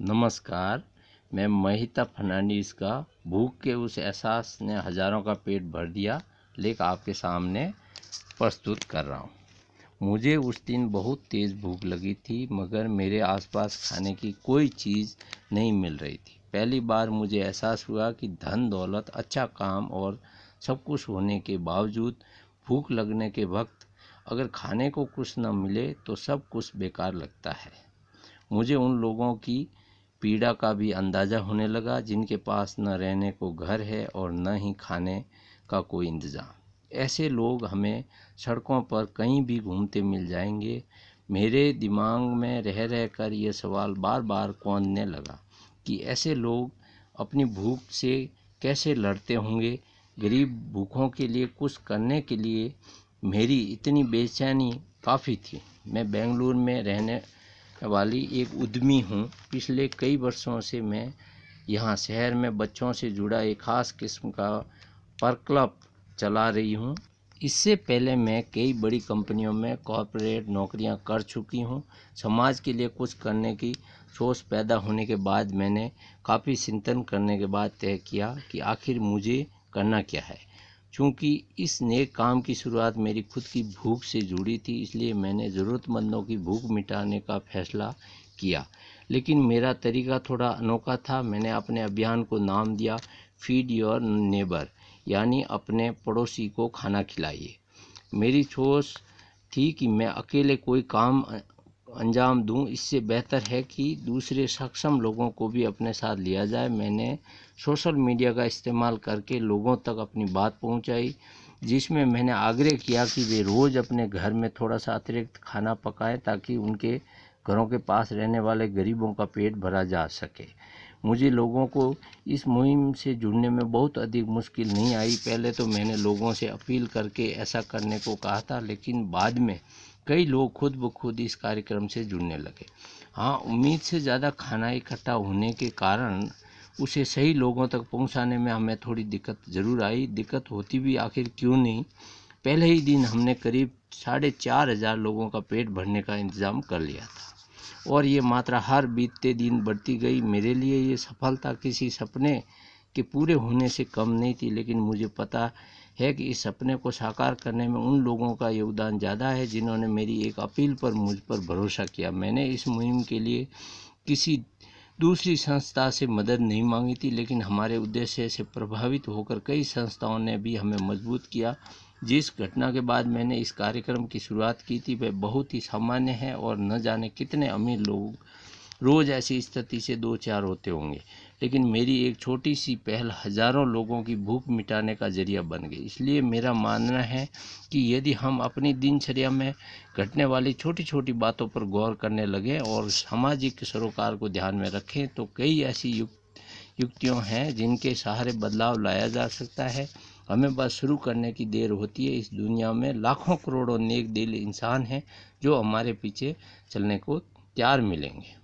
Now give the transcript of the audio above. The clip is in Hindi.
नमस्कार, मैं महिता फर्नांडीज का भूख के उस एहसास ने हज़ारों का पेट भर दिया लेकर आपके सामने प्रस्तुत कर रहा हूँ। मुझे उस दिन बहुत तेज़ भूख लगी थी, मगर मेरे आसपास खाने की कोई चीज़ नहीं मिल रही थी। पहली बार मुझे एहसास हुआ कि धन, दौलत अच्छा काम और सब कुछ होने के बावजूद भूख लगने के वक्त अगर खाने को कुछ न मिले तो सब कुछ बेकार लगता है। मुझे उन लोगों की पीड़ा का भी अंदाज़ा होने लगा, जिनके पास न रहने को घर है और न ही खाने का कोई इंतज़ाम। ऐसे लोग हमें सड़कों पर कहीं भी घूमते मिल जाएँगे। मेरे दिमाग में रह रह कर ये सवाल बार बार कौनने लगा कि ऐसे लोग अपनी भूख से कैसे लड़ते होंगे? गरीब भूखों के लिए, कुछ करने के लिए मेरी इतनी बेचैनी काफ़ी थी। मैं बेंगलुरु में रहने वाली एक उद्यमी हूँ। पिछले कई वर्षों से मैं यहाँ शहर में बच्चों से जुड़ा एक ख़ास किस्म का पर क्लब चला रही हूँ। इससे पहले मैं कई बड़ी कंपनियों में कॉरपोरेट नौकरियाँ कर चुकी हूँ। समाज के लिए कुछ करने की सोच पैदा होने के बाद मैंने काफ़ी चिंतन करने के बाद तय किया कि आखिर मुझे करना क्या है। चूँकि इस नेक काम की शुरुआत मेरी खुद की भूख से जुड़ी थी, इसलिए मैंने ज़रूरतमंदों की भूख मिटाने का फैसला किया। लेकिन मेरा तरीका थोड़ा अनोखा था। मैंने अपने अभियान को नाम दिया, फ़ीड योर नेबर यानी अपने पड़ोसी को खाना खिलाइए। मेरी सोच थी कि मैं अकेले कोई काम अंजाम दूँ, इससे बेहतर है कि दूसरे सक्षम लोगों को भी अपने साथ लिया जाए। मैंने सोशल मीडिया का इस्तेमाल करके लोगों तक अपनी बात पहुंचाई, जिसमें मैंने आग्रह किया कि वे रोज़ अपने घर में थोड़ा सा अतिरिक्त खाना पकाएँ ताकि उनके घरों के पास रहने वाले गरीबों का पेट भरा जा सके। मुझे लोगों को इस मुहिम से जुड़ने में बहुत अधिक मुश्किल नहीं आई। पहले तो मैंने लोगों से अपील करके ऐसा करने को कहा था, लेकिन बाद में कई लोग खुद ब खुद इस कार्यक्रम से जुड़ने लगे। हाँ उम्मीद से ज़्यादा खाना इकट्ठा होने के कारण उसे सही लोगों तक पहुँचाने में हमें थोड़ी दिक्कत ज़रूर आई। दिक्कत होती भी आखिर क्यों नहीं? पहले ही दिन हमने करीब साढ़े चार हज़ार लोगों का पेट भरने का इंतज़ाम कर लिया था। और ये मात्रा हर बीतते दिन बढ़ती गई। मेरे लिए ये सफलता किसी सपने के पूरे होने से कम नहीं थी, लेकिन मुझे पता है कि इस सपने को साकार करने में उन लोगों का योगदान ज़्यादा है जिन्होंने मेरी एक अपील पर मुझ पर भरोसा किया। मैंने इस मुहिम के लिए किसी दूसरी संस्था से मदद नहीं मांगी थी, लेकिन हमारे उद्देश्य से प्रभावित होकर कई संस्थाओं ने भी हमें मज़बूत किया। जिस घटना के बाद मैंने इस कार्यक्रम की शुरुआत की थी, वह बहुत ही सामान्य है और न जाने कितने अमीर लोग रोज़ ऐसी स्थिति से दो चार होते होंगे। लेकिन मेरी एक छोटी सी पहल हज़ारों लोगों की भूख मिटाने का ज़रिया बन गई। इसलिए मेरा मानना है कि यदि हम अपनी दिनचर्या में घटने वाली छोटी छोटी बातों पर गौर करने लगें और सामाजिक सरोकार को ध्यान में रखें तो कई ऐसी युक्त, युक्तियों हैं जिनके सहारे बदलाव लाया जा सकता है। हमें बस शुरू करने की देर होती है। इस दुनिया में लाखों करोड़ों नेक दिल इंसान हैं जो हमारे पीछे चलने को तैयार मिलेंगे।